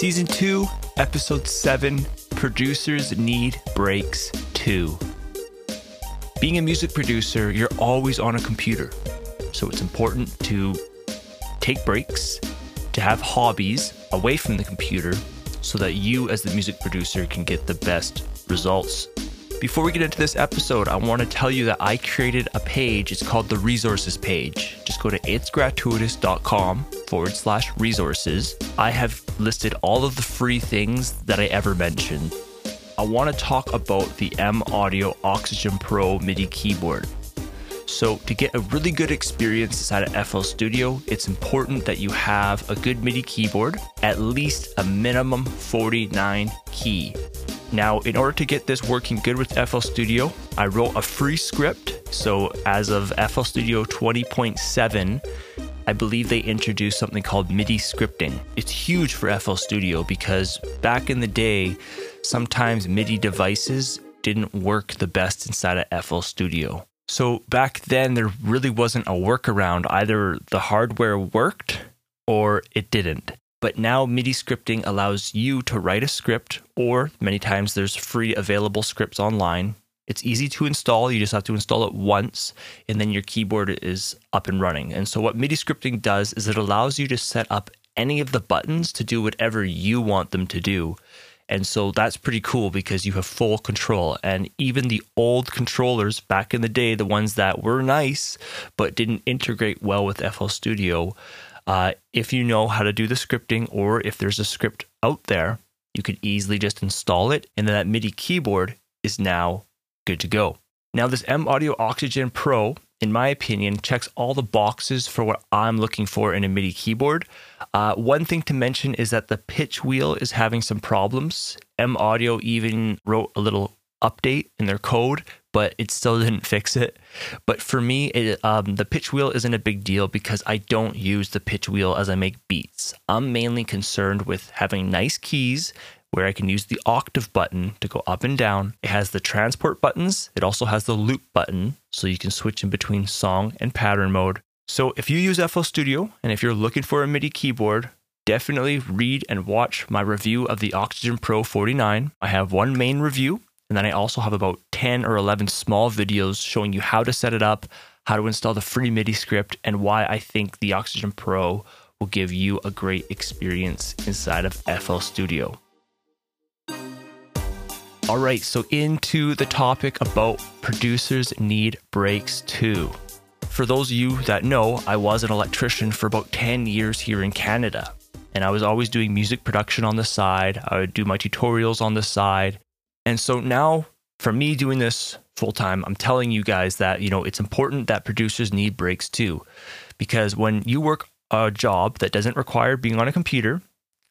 Season 2, Episode 7 Producers Need Breaks 2. Being a music producer, you're always on a computer. So it's important to take breaks, to have hobbies away from the computer so that you, as the music producer, can get the best results. Before we get into this episode, I want to tell you that I created a page. It's called the resources page. Just go to itsgratuitous.com forward slash resources. I have listed all of the free things that I ever mentioned. I want to talk about the M Audio Oxygen Pro MIDI keyboard. So, to get a really good experience inside of FL Studio, it's important that you have a good MIDI keyboard, at least a minimum 49 key. Now, in order to get this working good with FL Studio, I wrote a free script. So, as of FL Studio 20.7, I believe they introduced something called MIDI scripting. It's huge for FL Studio because back in the day, sometimes MIDI devices didn't work the best inside of FL Studio. So back then, there really wasn't a workaround. Either the hardware worked or it didn't. But now MIDI scripting allows you to write a script, or many times there's free available scripts online. It's easy to install. You just have to install it once, and then your keyboard is up and running. And so, what MIDI scripting does is it allows you to set up any of the buttons to do whatever you want them to do. And so that's pretty cool because you have full control. And even the old controllers back in the day, the ones that were nice but didn't integrate well with FL Studio, uh, if you know how to do the scripting or if there's a script out there, you could easily just install it. And then that MIDI keyboard is now good to go. Now, this M Audio Oxygen Pro in my opinion, checks all the boxes for what I'm looking for in a MIDI keyboard. Uh, one thing to mention is that the pitch wheel is having some problems. M Audio even wrote a little update in their code, but it still didn't fix it. But for me, it, um, the pitch wheel isn't a big deal because I don't use the pitch wheel as I make beats. I'm mainly concerned with having nice keys where I can use the octave button to go up and down. It has the transport buttons. It also has the loop button, so you can switch in between song and pattern mode. So if you use FL Studio and if you're looking for a MIDI keyboard, definitely read and watch my review of the Oxygen Pro 49. I have one main review, and then I also have about 10 or 11 small videos showing you how to set it up, how to install the free MIDI script, and why I think the Oxygen Pro will give you a great experience inside of FL Studio. All right, so into the topic about producers need breaks too. For those of you that know, I was an electrician for about 10 years here in Canada. And I was always doing music production on the side. I would do my tutorials on the side. And so now, for me doing this full time, I'm telling you guys that, you know, it's important that producers need breaks too. Because when you work a job that doesn't require being on a computer,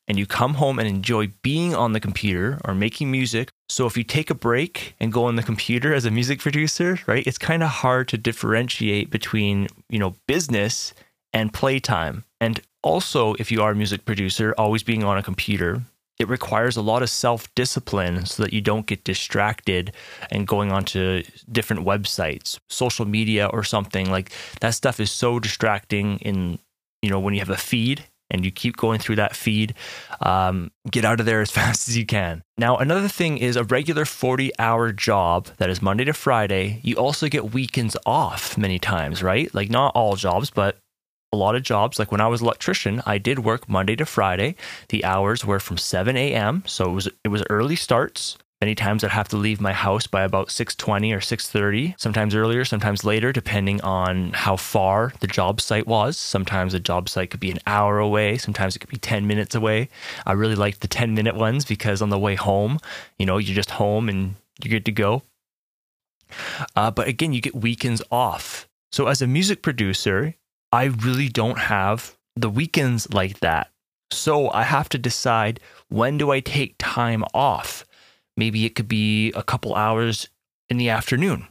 and you come home and enjoy being on the computer or making music. So if you take a break and go on the computer as a music producer, right, it's kind of hard to differentiate between, you know, business and playtime. And also, if you are a music producer, always being on a computer, it requires a lot of self discipline so that you don't get distracted and going onto different websites, social media or something. Like that stuff is so distracting in, you know, when you have a feed and you keep going through that feed, um, get out of there as fast as you can. Now, another thing is a regular 40 hour job that is Monday to Friday. You also get weekends off many times, right? Like, not all jobs, but a lot of jobs. Like when I was electrician, I did work Monday to Friday. The hours were from 7 a.m. So it was it was early starts. Many times I'd have to leave my house by about 6:20 or 6:30, sometimes earlier, sometimes later depending on how far the job site was. Sometimes a job site could be an hour away, sometimes it could be 10 minutes away. I really liked the 10 minute ones because on the way home, you know, you're just home and you're good to go. Uh, but again, you get weekends off. So as a music producer, I really don't have the weekends like that. So I have to decide when do I take time off? Maybe it could be a couple hours in the afternoon.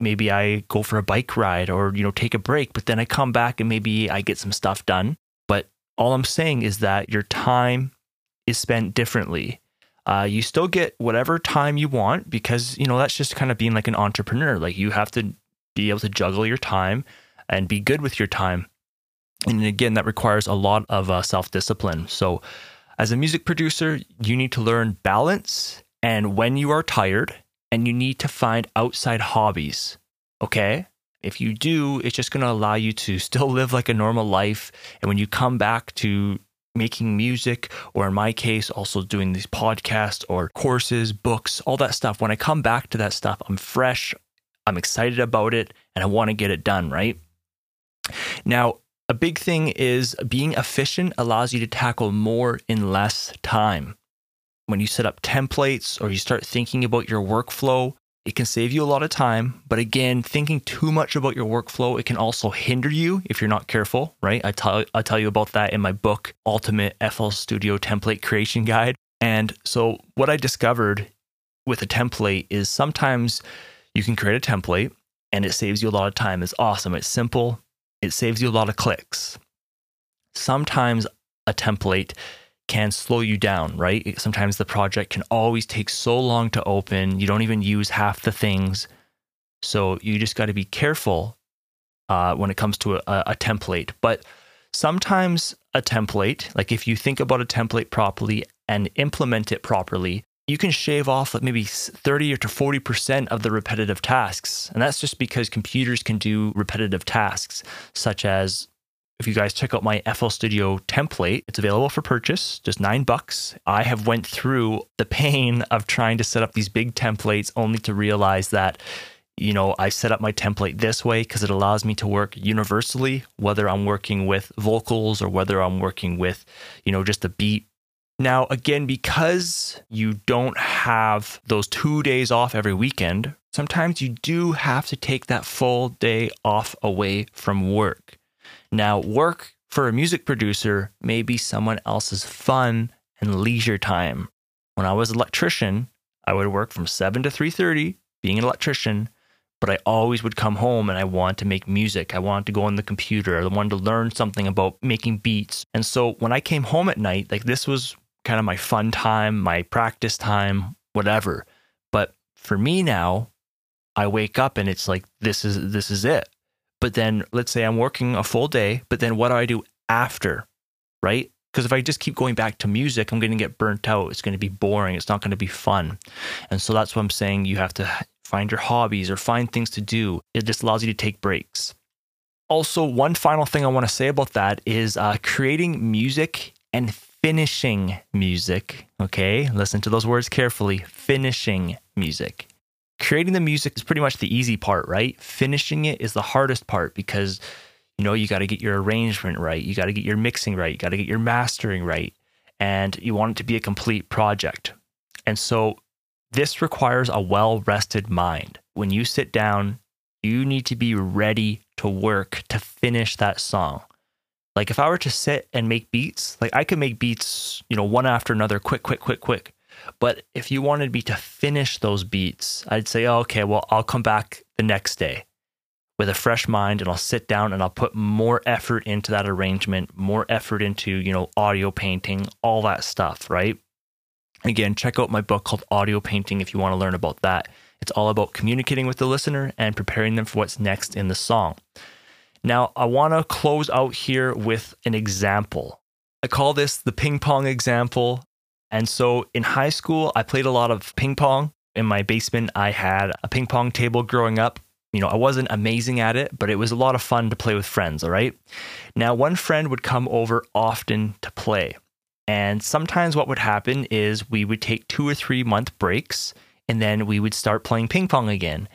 Maybe I go for a bike ride or, you know, take a break, but then I come back and maybe I get some stuff done. But all I'm saying is that your time is spent differently. Uh, you still get whatever time you want because, you know, that's just kind of being like an entrepreneur. Like you have to be able to juggle your time and be good with your time. And again, that requires a lot of uh, self discipline. So, As a music producer, you need to learn balance and when you are tired, and you need to find outside hobbies. Okay? If you do, it's just going to allow you to still live like a normal life. And when you come back to making music, or in my case, also doing these podcasts or courses, books, all that stuff, when I come back to that stuff, I'm fresh, I'm excited about it, and I want to get it done, right? Now, a big thing is being efficient allows you to tackle more in less time. When you set up templates or you start thinking about your workflow, it can save you a lot of time, but again, thinking too much about your workflow, it can also hinder you if you're not careful, right? I tell I tell you about that in my book, Ultimate FL Studio Template Creation Guide. And so what I discovered with a template is sometimes you can create a template and it saves you a lot of time. It's awesome. It's simple. It saves you a lot of clicks. Sometimes a template can slow you down, right? Sometimes the project can always take so long to open. You don't even use half the things. So you just got to be careful uh, when it comes to a, a template. But sometimes a template, like if you think about a template properly and implement it properly, you can shave off like maybe 30 or to 40% of the repetitive tasks. And that's just because computers can do repetitive tasks, such as if you guys check out my FL Studio template, it's available for purchase, just nine bucks. I have went through the pain of trying to set up these big templates only to realize that, you know, I set up my template this way because it allows me to work universally, whether I'm working with vocals or whether I'm working with, you know, just a beat. Now, again, because you don't have those two days off every weekend, sometimes you do have to take that full day off away from work. Now, work for a music producer may be someone else's fun and leisure time. When I was an electrician, I would work from 7 to 3:30 being an electrician, but I always would come home and I wanted to make music. I wanted to go on the computer. I wanted to learn something about making beats. And so when I came home at night, like this was kind of my fun time, my practice time, whatever. But for me now, I wake up and it's like this is this is it. But then let's say I'm working a full day, but then what do I do after? Right? Because if I just keep going back to music, I'm going to get burnt out. It's going to be boring. It's not going to be fun. And so that's what I'm saying. You have to find your hobbies or find things to do. It just allows you to take breaks. Also, one final thing I want to say about that is uh, creating music and finishing music. Okay, listen to those words carefully finishing music creating the music is pretty much the easy part, right? Finishing it is the hardest part because you know you got to get your arrangement right, you got to get your mixing right, you got to get your mastering right, and you want it to be a complete project. And so this requires a well-rested mind. When you sit down, you need to be ready to work to finish that song. Like if I were to sit and make beats, like I could make beats, you know, one after another, quick, quick, quick, quick. But if you wanted me to finish those beats, I'd say, oh, okay, well, I'll come back the next day with a fresh mind and I'll sit down and I'll put more effort into that arrangement, more effort into, you know, audio painting, all that stuff, right? Again, check out my book called Audio Painting if you want to learn about that. It's all about communicating with the listener and preparing them for what's next in the song. Now, I want to close out here with an example. I call this the ping pong example. And so in high school, I played a lot of ping pong. In my basement, I had a ping pong table growing up. You know, I wasn't amazing at it, but it was a lot of fun to play with friends, all right? Now, one friend would come over often to play. And sometimes what would happen is we would take two or three month breaks and then we would start playing ping pong again.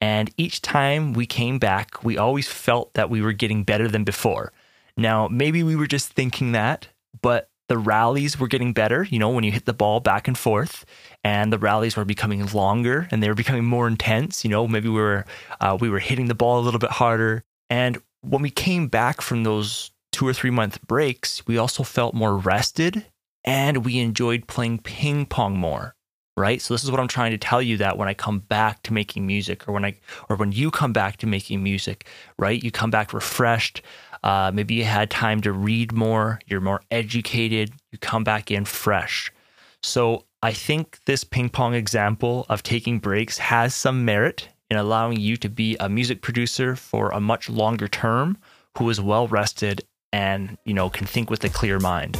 And each time we came back, we always felt that we were getting better than before. Now, maybe we were just thinking that, but the rallies were getting better, you know, when you hit the ball back and forth, and the rallies were becoming longer and they were becoming more intense. You know, maybe we were uh, we were hitting the ball a little bit harder. And when we came back from those two or three month breaks, we also felt more rested and we enjoyed playing ping pong more. Right. So this is what I'm trying to tell you that when I come back to making music or when I or when you come back to making music, right? You come back refreshed. Uh, maybe you had time to read more, you're more educated, you come back in fresh. So I think this ping pong example of taking breaks has some merit in allowing you to be a music producer for a much longer term who is well rested and, you know, can think with a clear mind.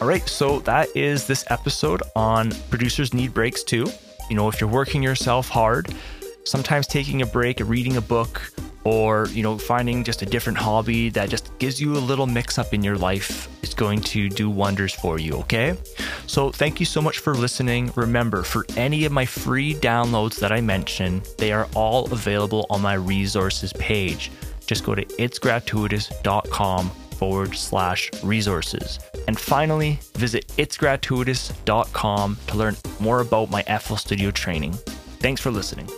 All right, so that is this episode on Producers Need Breaks Too. You know, if you're working yourself hard, sometimes taking a break, reading a book, or you know finding just a different hobby that just gives you a little mix up in your life is going to do wonders for you okay? So thank you so much for listening. Remember for any of my free downloads that i mentioned they are all available on my resources page. Just go to itsgratuitous.com forward slash resources and finally visit itsgratuitous.com to learn more about my FL Studio training. Thanks for listening